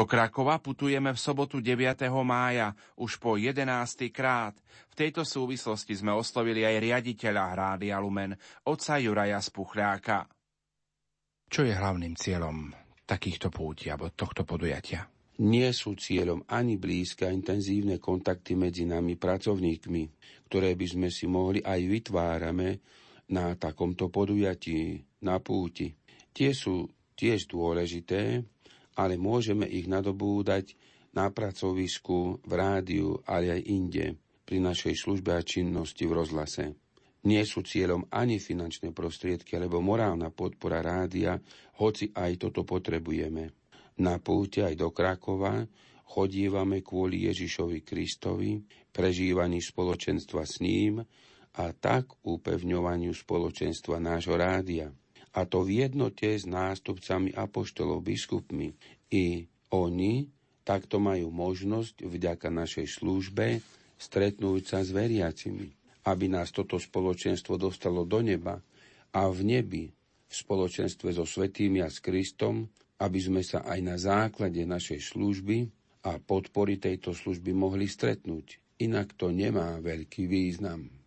Do Krakova putujeme v sobotu 9. mája, už po 11. krát. V tejto súvislosti sme oslovili aj riaditeľa Rádia Lumen, oca Juraja Spuchľáka. Čo je hlavným cieľom takýchto púti alebo tohto podujatia? Nie sú cieľom ani blízke a intenzívne kontakty medzi nami pracovníkmi, ktoré by sme si mohli aj vytvárame na takomto podujatí, na púti. Tie sú tiež dôležité, ale môžeme ich nadobúdať na pracovisku, v rádiu, ale aj inde, pri našej službe a činnosti v rozhlase. Nie sú cieľom ani finančné prostriedky alebo morálna podpora rádia, hoci aj toto potrebujeme. Na púte aj do Krakova chodívame kvôli Ježišovi Kristovi, prežívaní spoločenstva s ním a tak upevňovaniu spoločenstva nášho rádia a to v jednote s nástupcami apoštolov, biskupmi. I oni takto majú možnosť vďaka našej službe stretnúť sa s veriacimi, aby nás toto spoločenstvo dostalo do neba a v nebi v spoločenstve so svetými a s Kristom, aby sme sa aj na základe našej služby a podpory tejto služby mohli stretnúť. Inak to nemá veľký význam.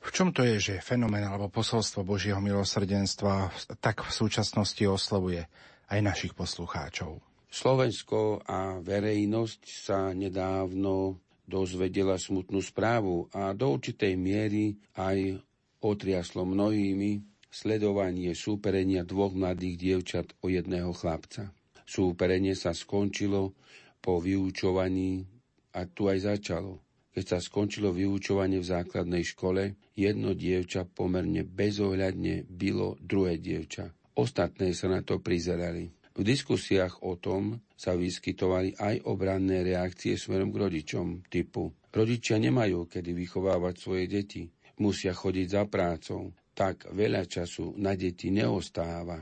V čom to je, že fenomén alebo posolstvo Božieho milosrdenstva tak v súčasnosti oslovuje aj našich poslucháčov? Slovensko a verejnosť sa nedávno dozvedela smutnú správu a do určitej miery aj otriaslo mnohými sledovanie súperenia dvoch mladých dievčat o jedného chlapca. Súperenie sa skončilo po vyučovaní a tu aj začalo. Keď sa skončilo vyučovanie v základnej škole, jedno dievča pomerne bezohľadne bylo druhé dievča. Ostatné sa na to prizerali. V diskusiách o tom sa vyskytovali aj obranné reakcie smerom k rodičom typu Rodičia nemajú kedy vychovávať svoje deti, musia chodiť za prácou, tak veľa času na deti neostáva.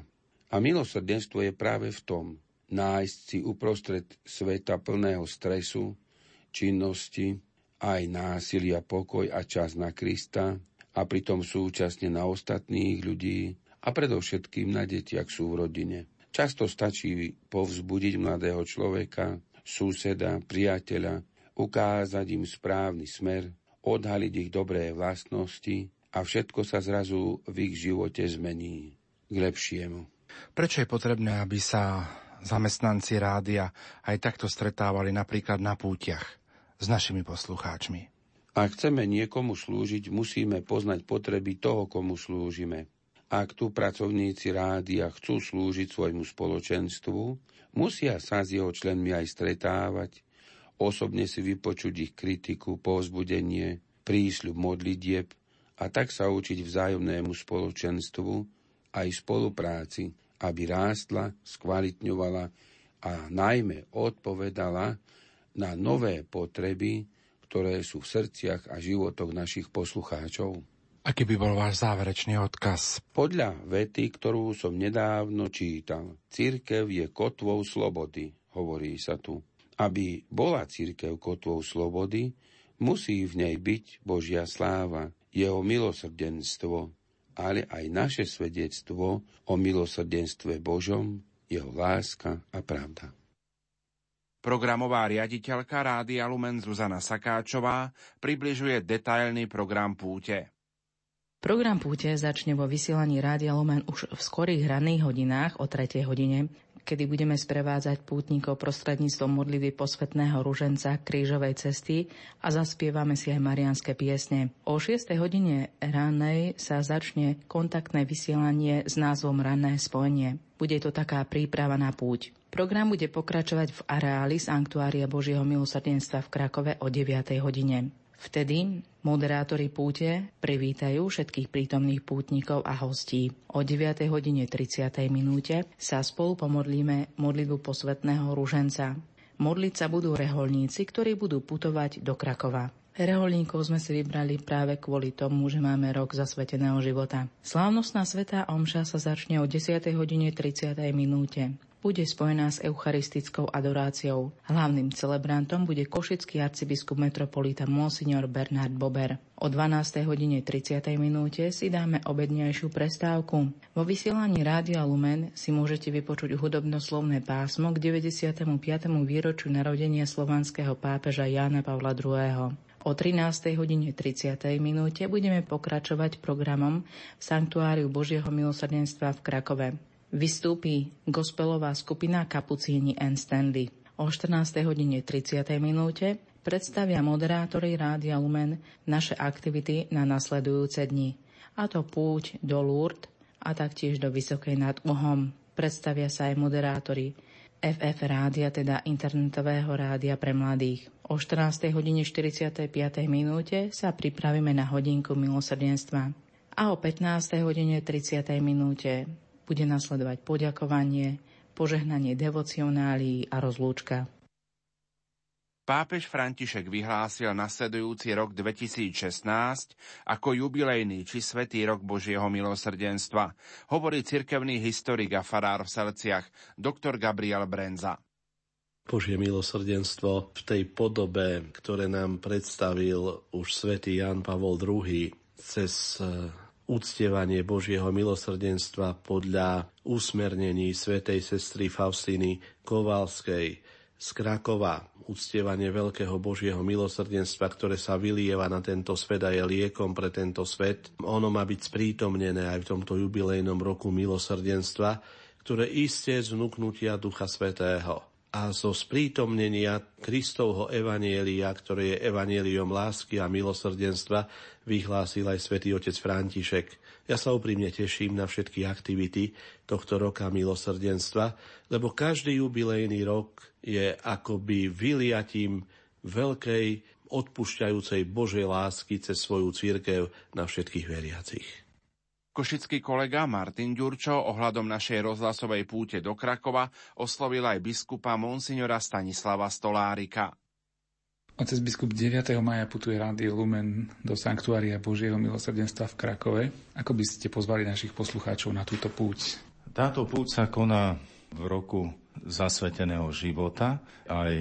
A milosrdenstvo je práve v tom, nájsť si uprostred sveta plného stresu, činnosti, aj násilia, pokoj a čas na Krista a pritom súčasne na ostatných ľudí a predovšetkým na deti, ak sú v rodine. Často stačí povzbudiť mladého človeka, suseda, priateľa, ukázať im správny smer, odhaliť ich dobré vlastnosti a všetko sa zrazu v ich živote zmení k lepšiemu. Prečo je potrebné, aby sa zamestnanci rádia aj takto stretávali napríklad na pútiach? S našimi poslucháčmi. Ak chceme niekomu slúžiť, musíme poznať potreby toho, komu slúžime. Ak tu pracovníci rádia chcú slúžiť svojmu spoločenstvu, musia sa s jeho členmi aj stretávať, osobne si vypočuť ich kritiku, povzbudenie, prísľub modlitieb a tak sa učiť vzájomnému spoločenstvu aj spolupráci, aby rástla, skvalitňovala a najmä odpovedala na nové potreby, ktoré sú v srdciach a životoch našich poslucháčov. Aký by bol váš záverečný odkaz? Podľa vety, ktorú som nedávno čítal, církev je kotvou slobody, hovorí sa tu. Aby bola církev kotvou slobody, musí v nej byť Božia sláva, jeho milosrdenstvo, ale aj naše svedectvo o milosrdenstve Božom, jeho láska a pravda. Programová riaditeľka Rádia Lumen Zuzana Sakáčová približuje detailný program púte. Program púte začne vo vysielaní Rádia Lumen už v skorých ranných hodinách o 3. hodine, kedy budeme sprevádzať pútnikov prostredníctvom modlivy posvetného ruženca krížovej cesty a zaspievame si aj marianské piesne. O 6. hodine ránej sa začne kontaktné vysielanie s názvom Ranné spojenie. Bude to taká príprava na púť. Program bude pokračovať v areáli Sanktuária Božieho milosrdenstva v Krakove o 9. hodine. Vtedy moderátori púte privítajú všetkých prítomných pútnikov a hostí. O 9. hodine 30. minúte sa spolu pomodlíme modlitbu posvetného rúženca. Modliť sa budú reholníci, ktorí budú putovať do Krakova. Reholníkov sme si vybrali práve kvôli tomu, že máme rok zasveteného života. Slávnostná svetá omša sa začne o 10. hodine 30. minúte. Bude spojená s eucharistickou adoráciou. Hlavným celebrantom bude košický arcibiskup metropolita Monsignor Bernard Bober. O 12. hodine 30. minúte si dáme obednejšiu prestávku. Vo vysielaní Rádia Lumen si môžete vypočuť hudobnoslovné pásmo k 95. výročiu narodenia slovanského pápeža Jána Pavla II. O 13. hodine 30. minúte budeme pokračovať programom v Sanktuáriu Božieho milosrdenstva v Krakove vystúpi gospelová skupina Kapucíni N. Stanley. O 14. hodine 30. minúte predstavia moderátori Rádia Lumen naše aktivity na nasledujúce dni, a to púť do Lourdes a taktiež do Vysokej nad Uhom. Predstavia sa aj moderátori FF rádia, teda internetového rádia pre mladých. O 14. hodine 45. minúte sa pripravíme na hodinku milosrdenstva. A o 15. hodine 30. minúte bude nasledovať poďakovanie, požehnanie devocionálií a rozlúčka. Pápež František vyhlásil nasledujúci rok 2016 ako jubilejný či svetý rok Božieho milosrdenstva, hovorí cirkevný historik a farár v Selciach, doktor Gabriel Brenza. Božie milosrdenstvo v tej podobe, ktoré nám predstavil už svätý Jan Pavol II cez uctievanie Božieho milosrdenstva podľa usmernení svätej sestry Faustiny Kovalskej z Krakova, uctievanie veľkého Božieho milosrdenstva, ktoré sa vylieva na tento svet a je liekom pre tento svet. Ono má byť sprítomnené aj v tomto jubilejnom roku milosrdenstva, ktoré isté z vnúknutia Ducha Svetého a zo sprítomnenia Kristovho evanielia, ktoré je evanieliom lásky a milosrdenstva, vyhlásil aj svätý otec František. Ja sa úprimne teším na všetky aktivity tohto roka milosrdenstva, lebo každý jubilejný rok je akoby vyliatím veľkej odpúšťajúcej Božej lásky cez svoju církev na všetkých veriacich. Košický kolega Martin Ďurčo ohľadom našej rozhlasovej púte do Krakova oslovil aj biskupa monsignora Stanislava Stolárika. Otec biskup 9. maja putuje Rádio Lumen do Sanktuária Božieho milosrdenstva v Krakove. Ako by ste pozvali našich poslucháčov na túto púť? Táto púť sa koná v roku zasveteného života. Aj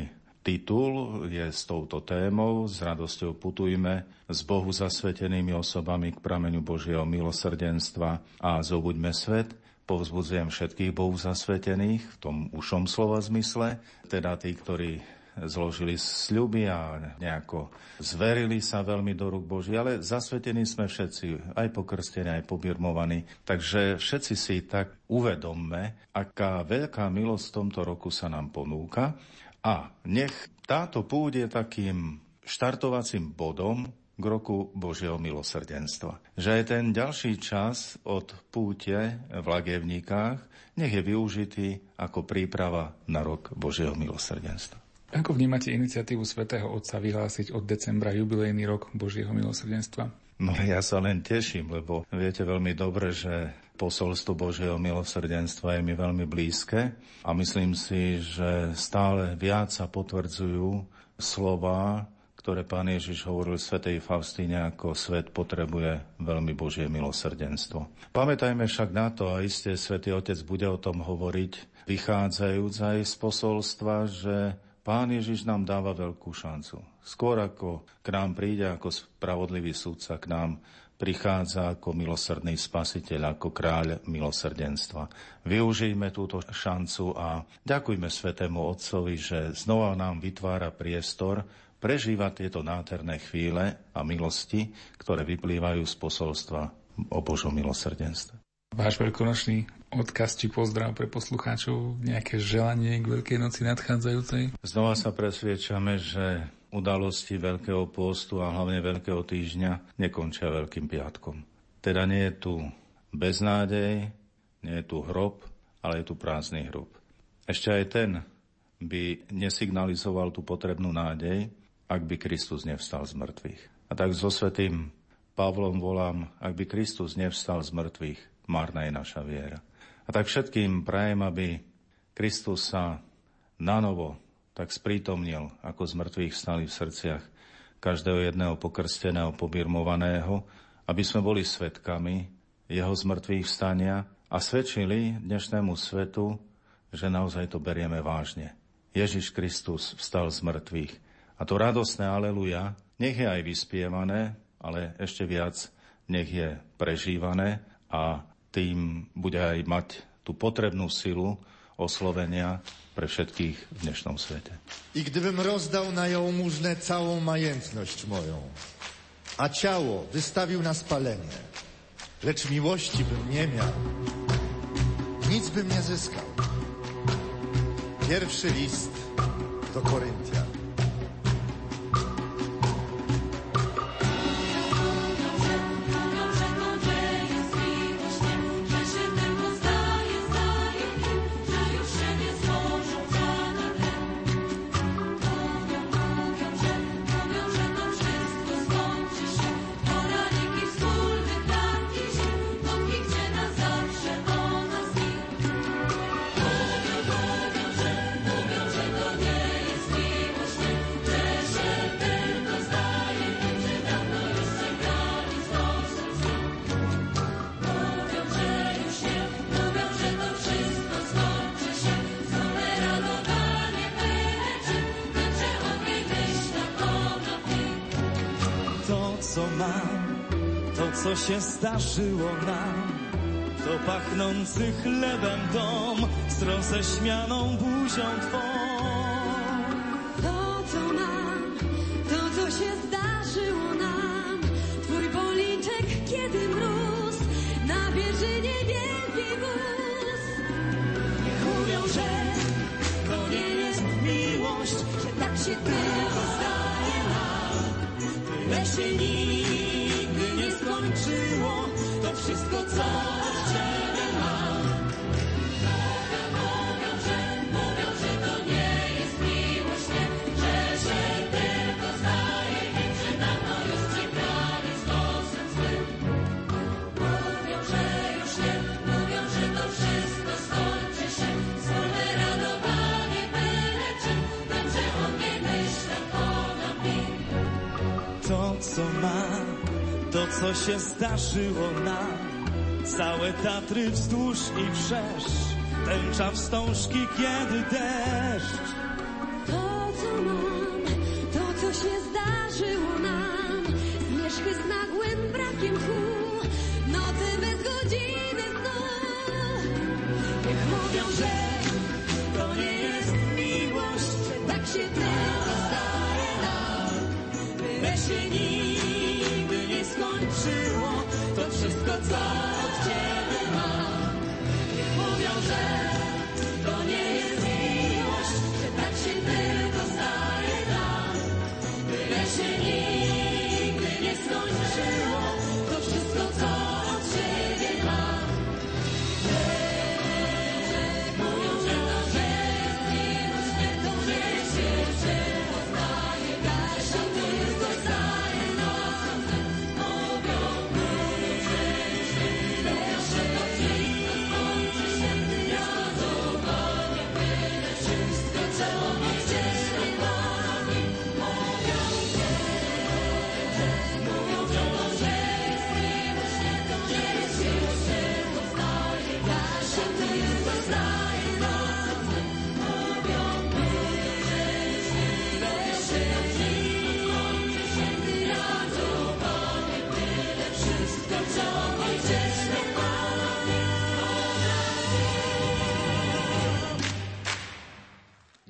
Titul je s touto témou S radosťou putujme s Bohu zasvetenými osobami k prameňu Božieho milosrdenstva a zobuďme svet. Povzbudzujem všetkých Bohu zasvetených v tom ušom slova zmysle, teda tí, ktorí zložili sľuby a nejako zverili sa veľmi do rúk Boží, ale zasvetení sme všetci, aj pokrstení, aj pobirmovaní. Takže všetci si tak uvedomme, aká veľká milosť v tomto roku sa nám ponúka a nech táto púť je takým štartovacím bodom k roku Božieho milosrdenstva. Že ten ďalší čas od púte v Lagevníkách nech je využitý ako príprava na rok Božieho milosrdenstva. Ako vnímate iniciatívu svätého Otca vyhlásiť od decembra jubilejný rok Božieho milosrdenstva? No ja sa len teším, lebo viete veľmi dobre, že posolstvo Božieho milosrdenstva je mi veľmi blízke a myslím si, že stále viac sa potvrdzujú slova, ktoré pán Ježiš hovoril Svetej Faustíne, ako svet potrebuje veľmi Božie milosrdenstvo. Pamätajme však na to, a isté Svetý Otec bude o tom hovoriť, vychádzajúc aj z posolstva, že Pán Ježiš nám dáva veľkú šancu. Skôr ako k nám príde ako spravodlivý súdca k nám, prichádza ako milosrdný spasiteľ, ako kráľ milosrdenstva. Využijme túto šancu a ďakujme Svetému Otcovi, že znova nám vytvára priestor prežívať tieto nádherné chvíle a milosti, ktoré vyplývajú z posolstva o Božom milosrdenstve. Váš veľkonočný odkaz či pozdrav pre poslucháčov, nejaké želanie k Veľkej noci nadchádzajúcej? Znova sa presviečame, že udalosti Veľkého pôstu a hlavne Veľkého týždňa nekončia Veľkým piatkom. Teda nie je tu beznádej, nie je tu hrob, ale je tu prázdny hrob. Ešte aj ten by nesignalizoval tú potrebnú nádej, ak by Kristus nevstal z mŕtvych. A tak so svetým Pavlom volám, ak by Kristus nevstal z mŕtvych, marná je naša viera. A tak všetkým prajem, aby Kristus sa na novo tak sprítomnil, ako z mŕtvych stali v srdciach každého jedného pokrsteného, pobirmovaného, aby sme boli svetkami jeho zmrtvých vstania a svedčili dnešnému svetu že naozaj to berieme vážne. Ježiš Kristus vstal z mŕtvych. A to radosné aleluja nech je aj vyspievané, ale ešte viac nech je prežívané a tým bude aj mať tú potrebnú silu oslovenia pre všetkých v dnešnom svete. I gdybym rozdał na jałmużnę całą majętność moją, a ciało wystawił na spalenie, lecz miłości bym nie miał, nic bym nie zyskał. Pierwszy list do Koryntian. Co się zdarzyło nam. To pachnący chlebem dom, strąsę śmianą buzią twą. Co mam to, co się zdarzyło nam. Całe Tatry wzdłuż i wszerz, tęcza wstążki, kiedy deszcz. To, co mam,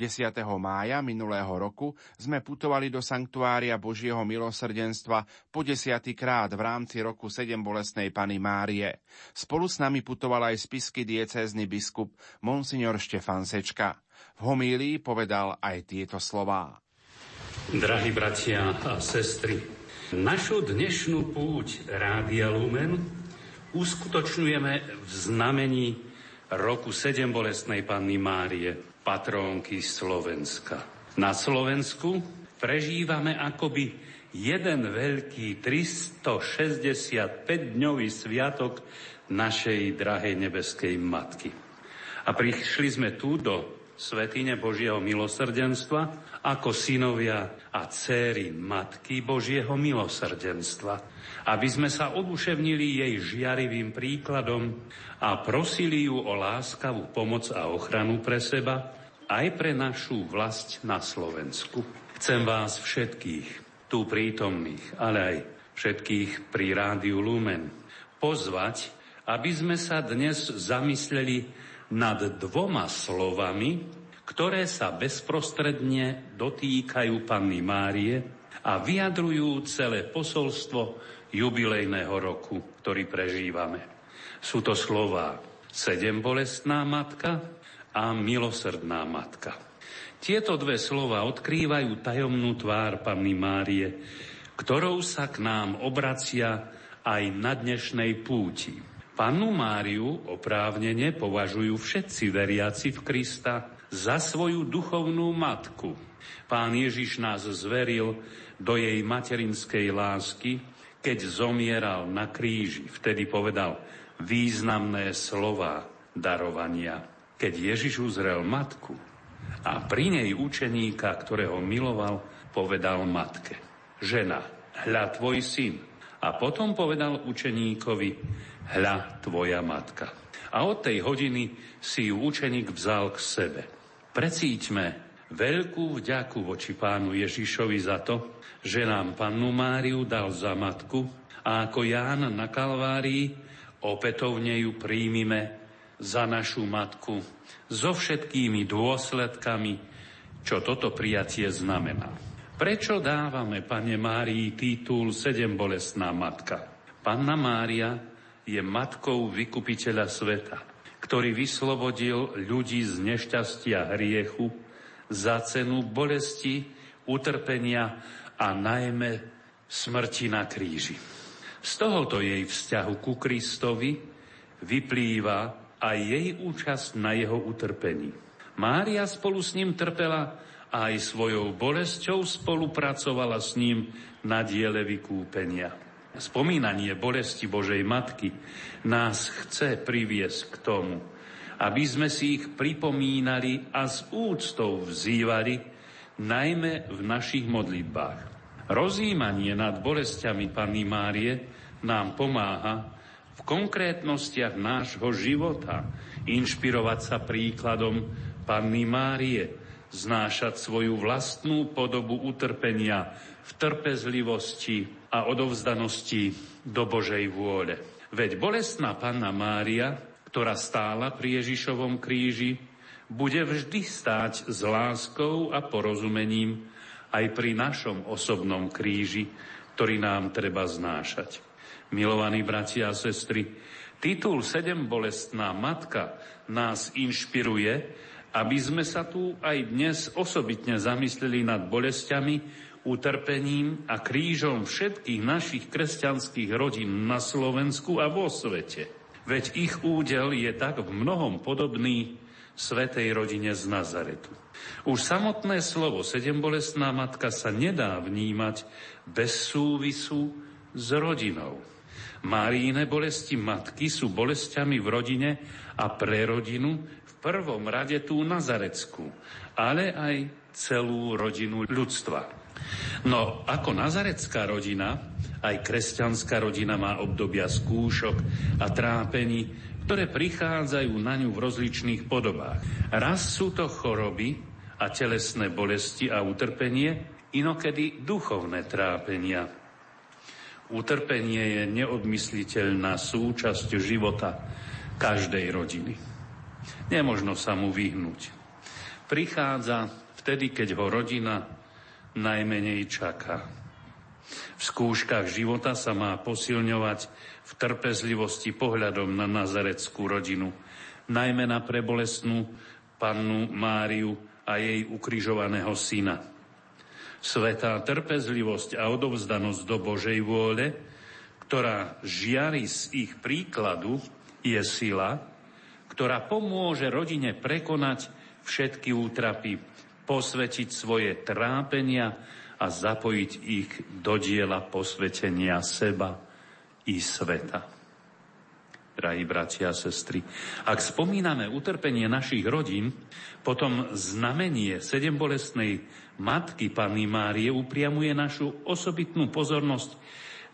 ...10. mája minulého roku sme putovali do Sanktuária Božieho milosrdenstva po desiatý krát v rámci roku 7 bolestnej Pany Márie. Spolu s nami putoval aj spisky diecézny biskup Monsignor Štefan Sečka. V homílii povedal aj tieto slová. Drahí bratia a sestry, našu dnešnú púť Rádia Lumen uskutočňujeme v znamení roku 7 bolestnej Panny Márie, patrónky Slovenska. Na Slovensku prežívame akoby jeden veľký 365-dňový sviatok našej drahej nebeskej matky. A prišli sme tu do svetine Božieho milosrdenstva, ako synovia a céry Matky Božieho milosrdenstva, aby sme sa oduševnili jej žiarivým príkladom a prosili ju o láskavú pomoc a ochranu pre seba, aj pre našu vlast na Slovensku. Chcem vás všetkých, tu prítomných, ale aj všetkých pri Rádiu Lumen, pozvať, aby sme sa dnes zamysleli nad dvoma slovami, ktoré sa bezprostredne dotýkajú Panny Márie a vyjadrujú celé posolstvo jubilejného roku, ktorý prežívame. Sú to slova sedem bolestná matka a milosrdná matka. Tieto dve slova odkrývajú tajomnú tvár Panny Márie, ktorou sa k nám obracia aj na dnešnej púti. Pannu Máriu oprávnene považujú všetci veriaci v Krista za svoju duchovnú matku. Pán Ježiš nás zveril do jej materinskej lásky, keď zomieral na kríži. Vtedy povedal významné slova darovania. Keď Ježiš uzrel matku a pri nej učeníka, ktorého miloval, povedal matke, žena, hľa tvoj syn. A potom povedal učeníkovi, hľa tvoja matka. A od tej hodiny si ju učeník vzal k sebe. Precíťme veľkú vďaku voči pánu Ježišovi za to, že nám pannu Máriu dal za matku a ako Ján na Kalvárii opätovne ju príjmime za našu matku so všetkými dôsledkami, čo toto prijatie znamená. Prečo dávame Pane Márii titul Sedem bolestná matka? Panna Mária je matkou vykupiteľa sveta, ktorý vyslobodil ľudí z nešťastia hriechu za cenu bolesti, utrpenia a najmä smrti na kríži. Z tohoto jej vzťahu ku Kristovi vyplýva aj jej účasť na jeho utrpení. Mária spolu s ním trpela a aj svojou bolesťou spolupracovala s ním na diele vykúpenia. Spomínanie bolesti Božej Matky nás chce priviesť k tomu, aby sme si ich pripomínali a s úctou vzývali, najmä v našich modlitbách. Rozímanie nad bolestiami Panny Márie nám pomáha v konkrétnostiach nášho života inšpirovať sa príkladom Panny Márie, znášať svoju vlastnú podobu utrpenia v trpezlivosti a odovzdanosti do Božej vôle. Veď bolestná panna Mária, ktorá stála pri Ježišovom kríži, bude vždy stáť s láskou a porozumením aj pri našom osobnom kríži, ktorý nám treba znášať. Milovaní bratia a sestry, titul Sedem bolestná matka nás inšpiruje, aby sme sa tu aj dnes osobitne zamysleli nad bolestiami, utrpením a krížom všetkých našich kresťanských rodín na Slovensku a vo svete. Veď ich údel je tak v mnohom podobný svetej rodine z Nazaretu. Už samotné slovo sedembolestná matka sa nedá vnímať bez súvisu s rodinou. Maríne bolesti matky sú bolestiami v rodine a pre rodinu v prvom rade tú Nazarecku, ale aj celú rodinu ľudstva. No ako nazarecká rodina, aj kresťanská rodina má obdobia skúšok a trápení, ktoré prichádzajú na ňu v rozličných podobách. Raz sú to choroby a telesné bolesti a utrpenie, inokedy duchovné trápenia. Utrpenie je neodmysliteľná súčasť života každej rodiny. Nemožno sa mu vyhnúť. Prichádza vtedy, keď ho rodina najmenej čaká. V skúškach života sa má posilňovať v trpezlivosti pohľadom na nazareckú rodinu, najmä na prebolestnú pannu Máriu a jej ukrižovaného syna. Svetá trpezlivosť a odovzdanosť do Božej vôle, ktorá žiari z ich príkladu, je sila, ktorá pomôže rodine prekonať všetky útrapy, posvetiť svoje trápenia a zapojiť ich do diela posvetenia seba i sveta. drahí bratia a sestry. Ak spomíname utrpenie našich rodín, potom znamenie sedembolestnej matky Panny Márie upriamuje našu osobitnú pozornosť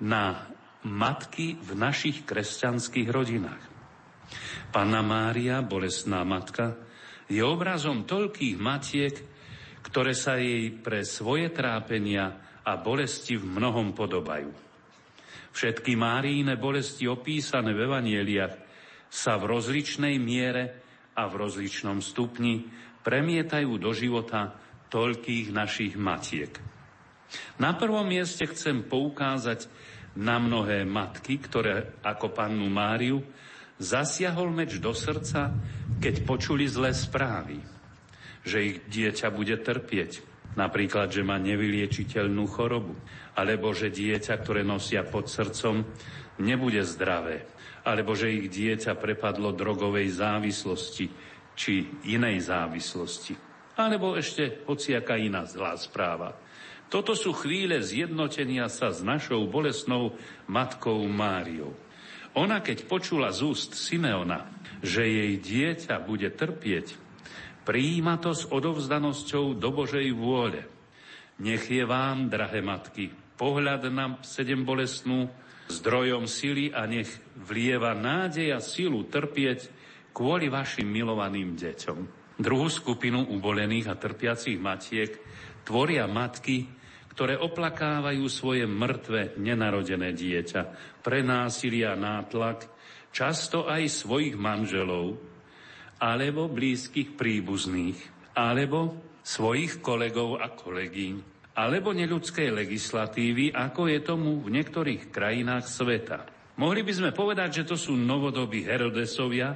na matky v našich kresťanských rodinách. Panna Mária, bolestná matka, je obrazom toľkých matiek, ktoré sa jej pre svoje trápenia a bolesti v mnohom podobajú. Všetky Máríne bolesti opísané v evanieliach sa v rozličnej miere a v rozličnom stupni premietajú do života toľkých našich matiek. Na prvom mieste chcem poukázať na mnohé matky, ktoré ako pannu Máriu zasiahol meč do srdca, keď počuli zlé správy, že ich dieťa bude trpieť, Napríklad, že má nevyliečiteľnú chorobu, alebo že dieťa, ktoré nosia pod srdcom, nebude zdravé, alebo že ich dieťa prepadlo drogovej závislosti či inej závislosti, alebo ešte hociaká iná zlá správa. Toto sú chvíle zjednotenia sa s našou bolesnou matkou Máriou. Ona, keď počula z úst Simeona, že jej dieťa bude trpieť, Prijíma to s odovzdanosťou do Božej vôle. Nech je vám, drahé matky, pohľad na sedem bolestnú zdrojom sily a nech vlieva nádej silu trpieť kvôli vašim milovaným deťom. Druhú skupinu ubolených a trpiacich matiek tvoria matky, ktoré oplakávajú svoje mŕtve nenarodené dieťa pre násilia a nátlak, často aj svojich manželov, alebo blízkych príbuzných, alebo svojich kolegov a kolegyň, alebo neľudskej legislatívy, ako je tomu v niektorých krajinách sveta. Mohli by sme povedať, že to sú novodobí Herodesovia,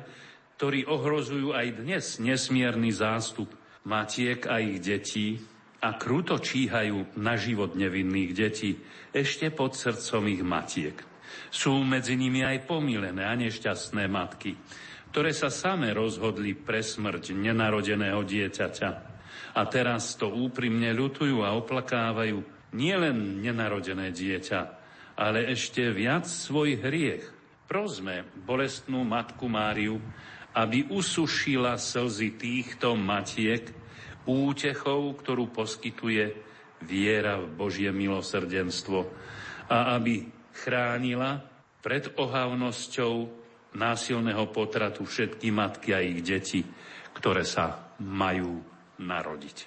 ktorí ohrozujú aj dnes nesmierny zástup matiek a ich detí a kruto číhajú na život nevinných detí ešte pod srdcom ich matiek. Sú medzi nimi aj pomilené a nešťastné matky, ktoré sa same rozhodli pre smrť nenarodeného dieťaťa. A teraz to úprimne ľutujú a oplakávajú nielen nenarodené dieťa, ale ešte viac svoj hriech. Prosme bolestnú matku Máriu, aby usušila slzy týchto matiek útechou, ktorú poskytuje viera v Božie milosrdenstvo a aby chránila pred ohavnosťou násilného potratu všetky matky a ich deti, ktoré sa majú narodiť.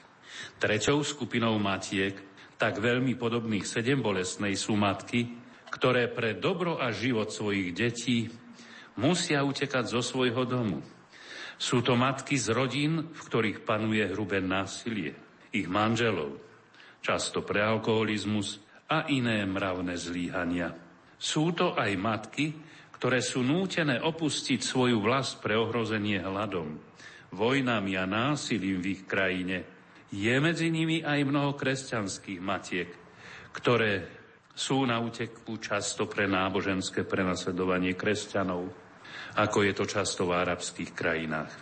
Treťou skupinou matiek, tak veľmi podobných sedem bolestnej sú matky, ktoré pre dobro a život svojich detí musia utekať zo svojho domu. Sú to matky z rodín, v ktorých panuje hrubé násilie, ich manželov, často pre alkoholizmus a iné mravné zlíhania. Sú to aj matky, ktoré sú nútené opustiť svoju vlast pre ohrozenie hladom, vojnami a násilím v ich krajine, je medzi nimi aj mnoho kresťanských matiek, ktoré sú na úteku často pre náboženské prenasledovanie kresťanov, ako je to často v arabských krajinách.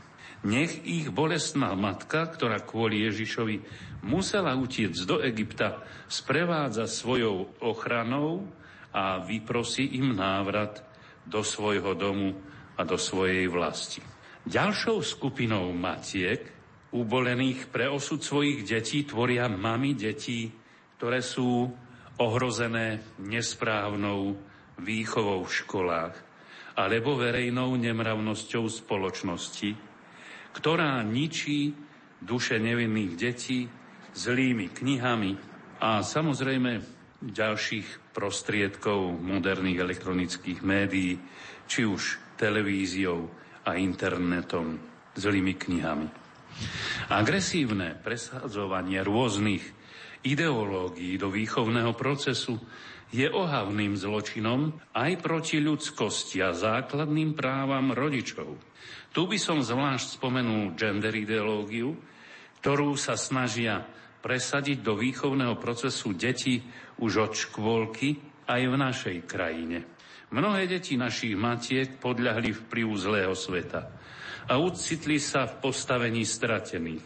Nech ich bolestná matka, ktorá kvôli Ježišovi musela utiecť do Egypta, sprevádza svojou ochranou a vyprosí im návrat do svojho domu a do svojej vlasti. Ďalšou skupinou matiek, ubolených pre osud svojich detí, tvoria mami detí, ktoré sú ohrozené nesprávnou výchovou v školách alebo verejnou nemravnosťou spoločnosti, ktorá ničí duše nevinných detí zlými knihami a samozrejme ďalších prostriedkov moderných elektronických médií, či už televíziou a internetom, zlými knihami. Agresívne presadzovanie rôznych ideológií do výchovného procesu je ohavným zločinom aj proti ľudskosti a základným právam rodičov. Tu by som zvlášť spomenul gender ideológiu, ktorú sa snažia presadiť do výchovného procesu detí už od škôlky aj v našej krajine. Mnohé deti našich matiek podľahli vplyvu zlého sveta a ucitli sa v postavení stratených.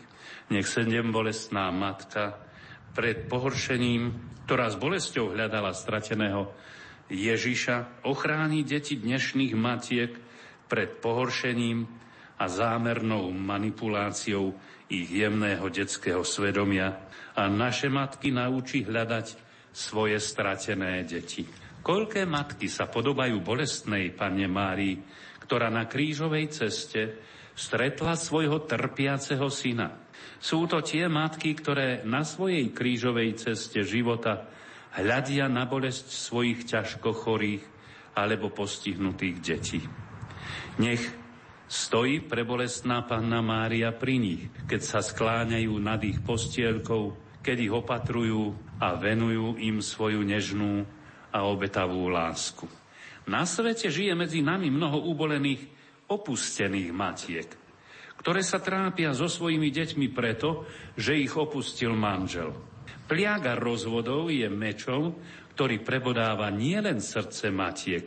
Nech sedem bolestná matka pred pohoršením, ktorá s bolesťou hľadala strateného Ježiša, ochráni deti dnešných matiek pred pohoršením a zámernou manipuláciou ich jemného detského svedomia a naše matky naučí hľadať svoje stratené deti. Koľké matky sa podobajú bolestnej Panne Márii, ktorá na krížovej ceste stretla svojho trpiaceho syna. Sú to tie matky, ktoré na svojej krížovej ceste života hľadia na bolesť svojich ťažko chorých alebo postihnutých detí. Nech stojí prebolestná Panna Mária pri nich, keď sa skláňajú nad ich postielkou, keď ich opatrujú a venujú im svoju nežnú a obetavú lásku. Na svete žije medzi nami mnoho ubolených, opustených matiek, ktoré sa trápia so svojimi deťmi preto, že ich opustil manžel. Pliaga rozvodov je mečom, ktorý prebodáva nielen srdce matiek,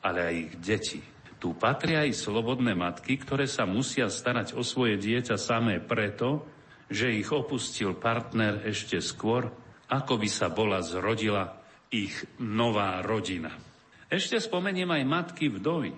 ale aj ich deti. Tu patria aj slobodné matky, ktoré sa musia starať o svoje dieťa samé preto, že ich opustil partner ešte skôr, ako by sa bola zrodila ich nová rodina. Ešte spomeniem aj matky vdovy,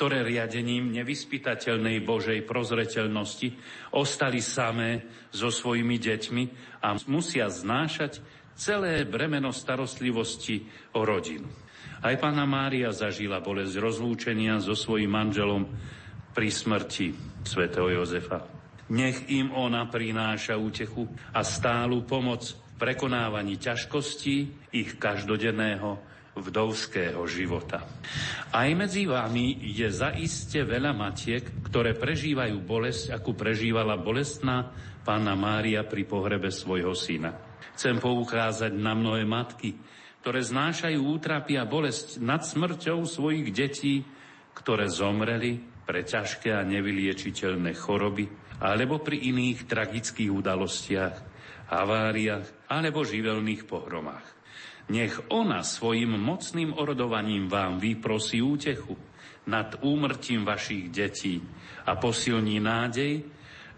ktoré riadením nevyspytateľnej Božej prozreteľnosti ostali samé so svojimi deťmi a musia znášať celé bremeno starostlivosti o rodinu. Aj pána Mária zažila bolesť rozlúčenia so svojím manželom pri smrti svätého Jozefa. Nech im ona prináša útechu a stálu pomoc v prekonávaní ťažkostí ich každodenného vdovského života. Aj medzi vami je zaiste veľa matiek, ktoré prežívajú bolesť, akú prežívala bolestná pána Mária pri pohrebe svojho syna. Chcem poukázať na mnohé matky, ktoré znášajú útrapy a bolesť nad smrťou svojich detí, ktoré zomreli pre ťažké a nevyliečiteľné choroby, alebo pri iných tragických udalostiach, haváriách alebo živelných pohromách. Nech ona svojim mocným orodovaním vám vyprosí útechu nad úmrtím vašich detí a posilní nádej,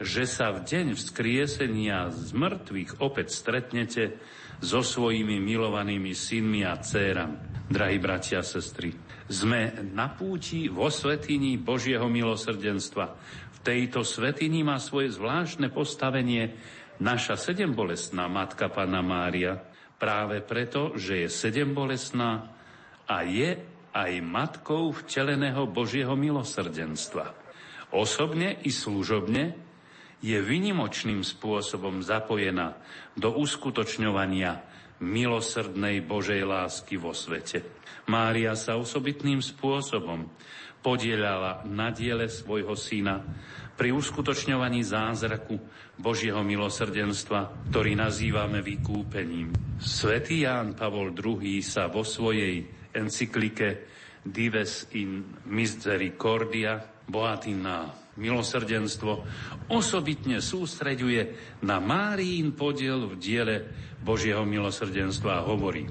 že sa v deň vzkriesenia z mŕtvych opäť stretnete so svojimi milovanými synmi a dcérami. Drahí bratia a sestry, sme na púti vo svetini Božieho milosrdenstva. V tejto svetini má svoje zvláštne postavenie naša sedembolestná matka Pana Mária, práve preto, že je sedembolestná a je aj matkou vteleného Božieho milosrdenstva. Osobne i služobne je vynimočným spôsobom zapojená do uskutočňovania milosrdnej Božej lásky vo svete. Mária sa osobitným spôsobom podielala na diele svojho syna pri uskutočňovaní zázraku Božieho milosrdenstva, ktorý nazývame vykúpením. Svetý Ján Pavol II sa vo svojej encyklike Dives in Misericordia, bohatý na milosrdenstvo, osobitne sústreďuje na Márín podiel v diele Božieho milosrdenstva a hovorí.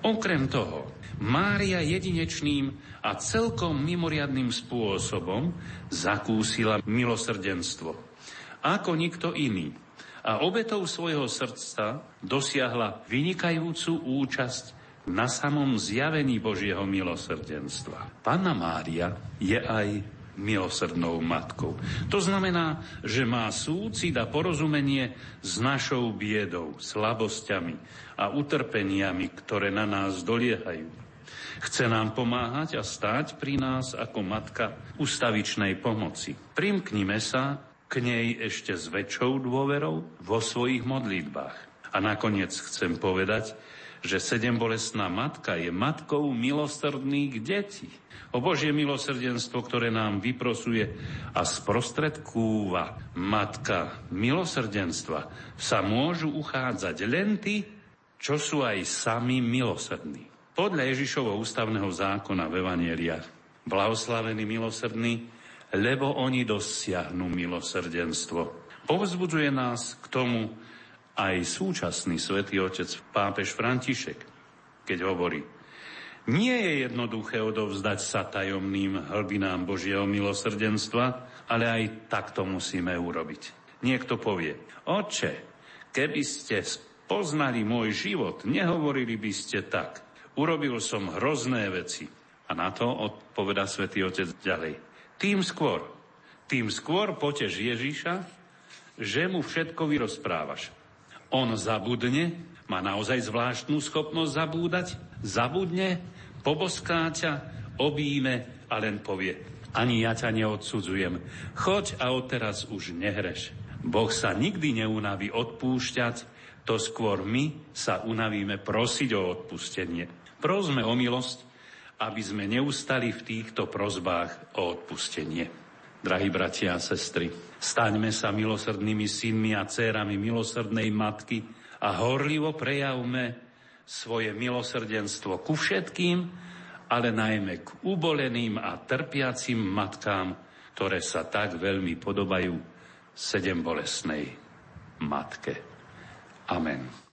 Okrem toho, Mária jedinečným a celkom mimoriadným spôsobom zakúsila milosrdenstvo. Ako nikto iný. A obetou svojho srdca dosiahla vynikajúcu účasť na samom zjavení Božieho milosrdenstva. Panna Mária je aj milosrdnou matkou. To znamená, že má súcit a porozumenie s našou biedou, slabosťami a utrpeniami, ktoré na nás doliehajú. Chce nám pomáhať a stáť pri nás ako matka ustavičnej pomoci. Primknime sa k nej ešte s väčšou dôverou vo svojich modlitbách. A nakoniec chcem povedať, že sedembolestná matka je matkou milosrdných detí o Božie milosrdenstvo, ktoré nám vyprosuje a sprostredkúva Matka milosrdenstva, sa môžu uchádzať len tí, čo sú aj sami milosrdní. Podľa Ježišovho ústavného zákona v Evangeliách blahoslavení milosrdní, lebo oni dosiahnu milosrdenstvo. Povzbudzuje nás k tomu aj súčasný svätý otec pápež František, keď hovorí, nie je jednoduché odovzdať sa tajomným hlbinám Božieho milosrdenstva, ale aj tak to musíme urobiť. Niekto povie, oče, keby ste poznali môj život, nehovorili by ste tak. Urobil som hrozné veci. A na to odpoveda svätý Otec ďalej. Tým skôr, tým skôr poteš Ježiša, že mu všetko vyrozprávaš. On zabudne, má naozaj zvláštnu schopnosť zabúdať, zabudne, poboská ťa, obíme a len povie, ani ja ťa neodsudzujem, choď a odteraz už nehreš. Boh sa nikdy neunaví odpúšťať, to skôr my sa unavíme prosiť o odpustenie. Prosme o milosť, aby sme neustali v týchto prozbách o odpustenie. Drahí bratia a sestry, staňme sa milosrdnými synmi a dcérami milosrdnej matky a horlivo prejavme svoje milosrdenstvo ku všetkým, ale najmä k uboleným a trpiacim matkám, ktoré sa tak veľmi podobajú sedem bolesnej matke. Amen.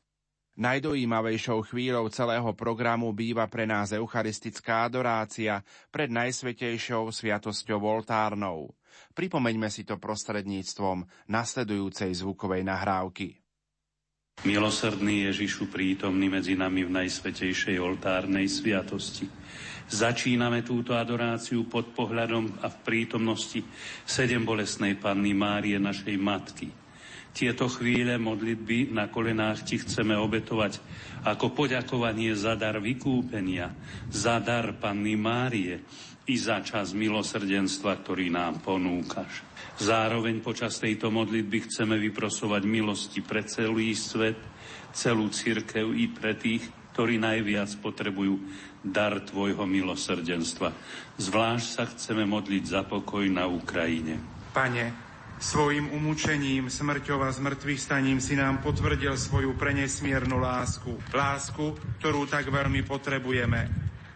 Najdojímavejšou chvíľou celého programu býva pre nás eucharistická adorácia pred najsvetejšou sviatosťou oltárnou. Pripomeňme si to prostredníctvom nasledujúcej zvukovej nahrávky. Milosrdný Ježišu prítomný medzi nami v najsvetejšej oltárnej sviatosti. Začíname túto adoráciu pod pohľadom a v prítomnosti sedem bolesnej Panny Márie, našej Matky – tieto chvíle modlitby na kolenách ti chceme obetovať ako poďakovanie za dar vykúpenia, za dar Panny Márie i za čas milosrdenstva, ktorý nám ponúkaš. Zároveň počas tejto modlitby chceme vyprosovať milosti pre celý svet, celú církev i pre tých, ktorí najviac potrebujú dar Tvojho milosrdenstva. Zvlášť sa chceme modliť za pokoj na Ukrajine. Pane, Svojim umúčením, smrťou a zmrtvých staním si nám potvrdil svoju prenesmiernu lásku. Lásku, ktorú tak veľmi potrebujeme.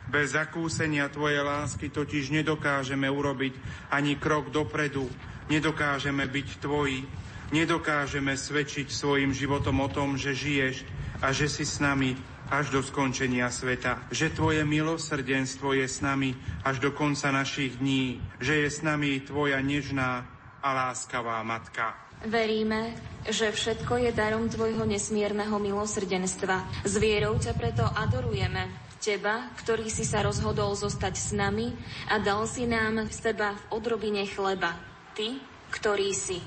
Bez zakúsenia Tvojej lásky totiž nedokážeme urobiť ani krok dopredu, nedokážeme byť Tvoji, nedokážeme svedčiť svojim životom o tom, že žiješ a že si s nami až do skončenia sveta. Že Tvoje milosrdenstvo je s nami až do konca našich dní. Že je s nami Tvoja nežná a láskavá matka. Veríme, že všetko je darom Tvojho nesmierneho milosrdenstva. S vierou ťa preto adorujeme. Teba, ktorý si sa rozhodol zostať s nami a dal si nám z Teba v odrobine chleba. Ty, ktorý si.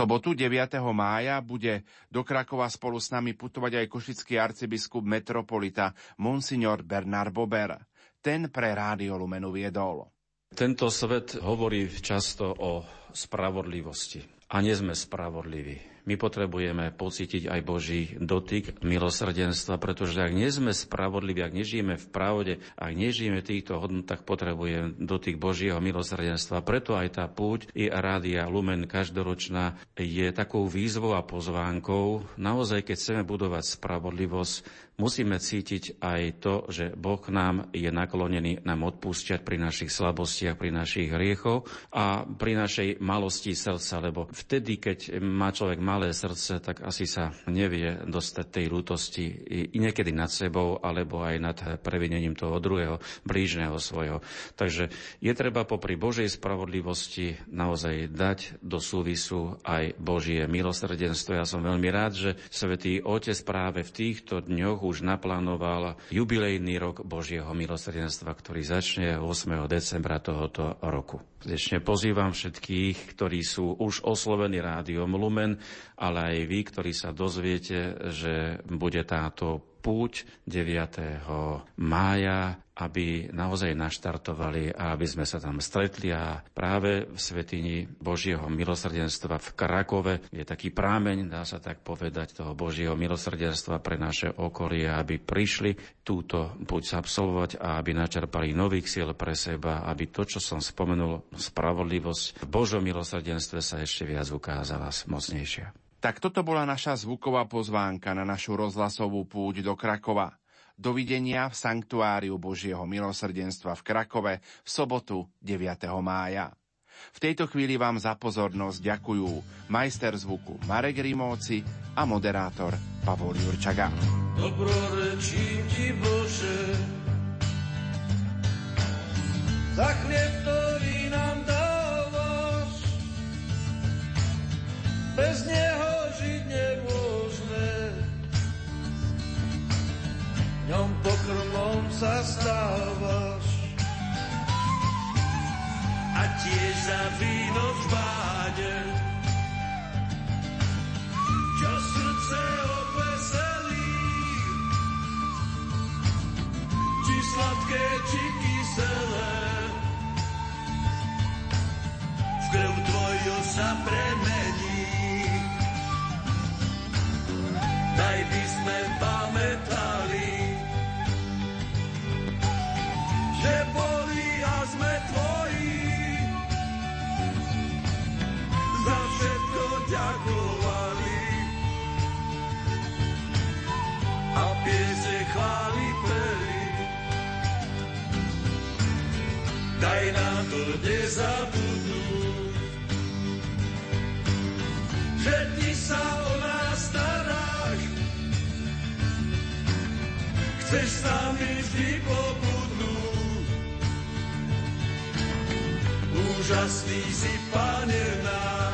Sobotu 9. mája bude do Krakova spolu s nami putovať aj košický arcibiskup metropolita Monsignor Bernard Bober. Ten pre Rádio Lumenu viedol. Tento svet hovorí často o spravodlivosti. A nie sme spravodliví. My potrebujeme pocítiť aj Boží dotyk, milosrdenstva, pretože ak nie sme spravodliví, ak nežijeme v pravde, ak nežijeme v týchto hodnotách, potrebujeme dotyk Božieho milosrdenstva. Preto aj tá púť i Rádia Lumen každoročná je takou výzvou a pozvánkou. Naozaj, keď chceme budovať spravodlivosť, musíme cítiť aj to, že Boh nám je naklonený nám odpúšťať pri našich slabostiach, pri našich hriechoch a pri našej malosti srdca, lebo vtedy, keď má človek malé srdce, tak asi sa nevie dostať tej lútosti i niekedy nad sebou, alebo aj nad previnením toho druhého, blížneho svojho. Takže je treba popri Božej spravodlivosti naozaj dať do súvisu aj Božie milosrdenstvo. Ja som veľmi rád, že Svetý Otec práve v týchto dňoch už naplánoval jubilejný rok Božieho milosrdenstva, ktorý začne 8. decembra tohoto roku. Srdečne pozývam všetkých, ktorí sú už oslovení rádiom Lumen, ale aj vy, ktorí sa dozviete, že bude táto púť 9. mája, aby naozaj naštartovali a aby sme sa tam stretli a práve v Svetini Božieho milosrdenstva v Krakove je taký prámeň, dá sa tak povedať, toho Božieho milosrdenstva pre naše okolie, aby prišli túto púť absolvovať a aby načerpali nových síl pre seba, aby to, čo som spomenul, spravodlivosť v Božom milosrdenstve sa ešte viac ukázala mocnejšia. Tak toto bola naša zvuková pozvánka na našu rozhlasovú púť do Krakova. Dovidenia v Sanktuáriu Božieho milosrdenstva v Krakove v sobotu 9. mája. V tejto chvíli vám za pozornosť ďakujú majster zvuku Marek Rimóci a moderátor Pavol Jurčaga. Dobrorečím ti Bože, za chlieb, ktorý nám dávaš, bez neho žiť nemôžeme. Ňom pokrmom sa stávaš a tiež za víno v báde, čo srdce obveselí. Či sladké, či kyselé, v krv tvoju sa premení. Daj by sme pamätali, že boli a sme tvoji. Za všetko ďakovali a piese chváli peli. Daj nám to nezabudnúť, že ty sa Chceš s nami vždy pobudnúť. Úžasný si, Pane náš.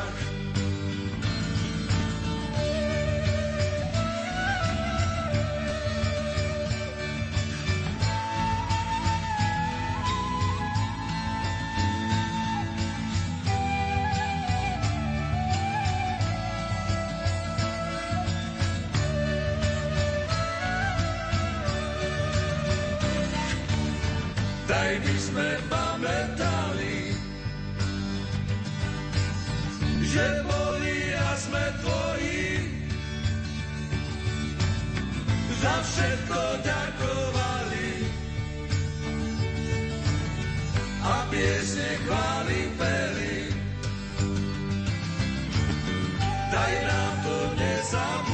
Daj by sme pamätali, že boli a sme tvoji. Za všetko ďakovali a piesne chváli peli. Daj nám to nezabudnúť,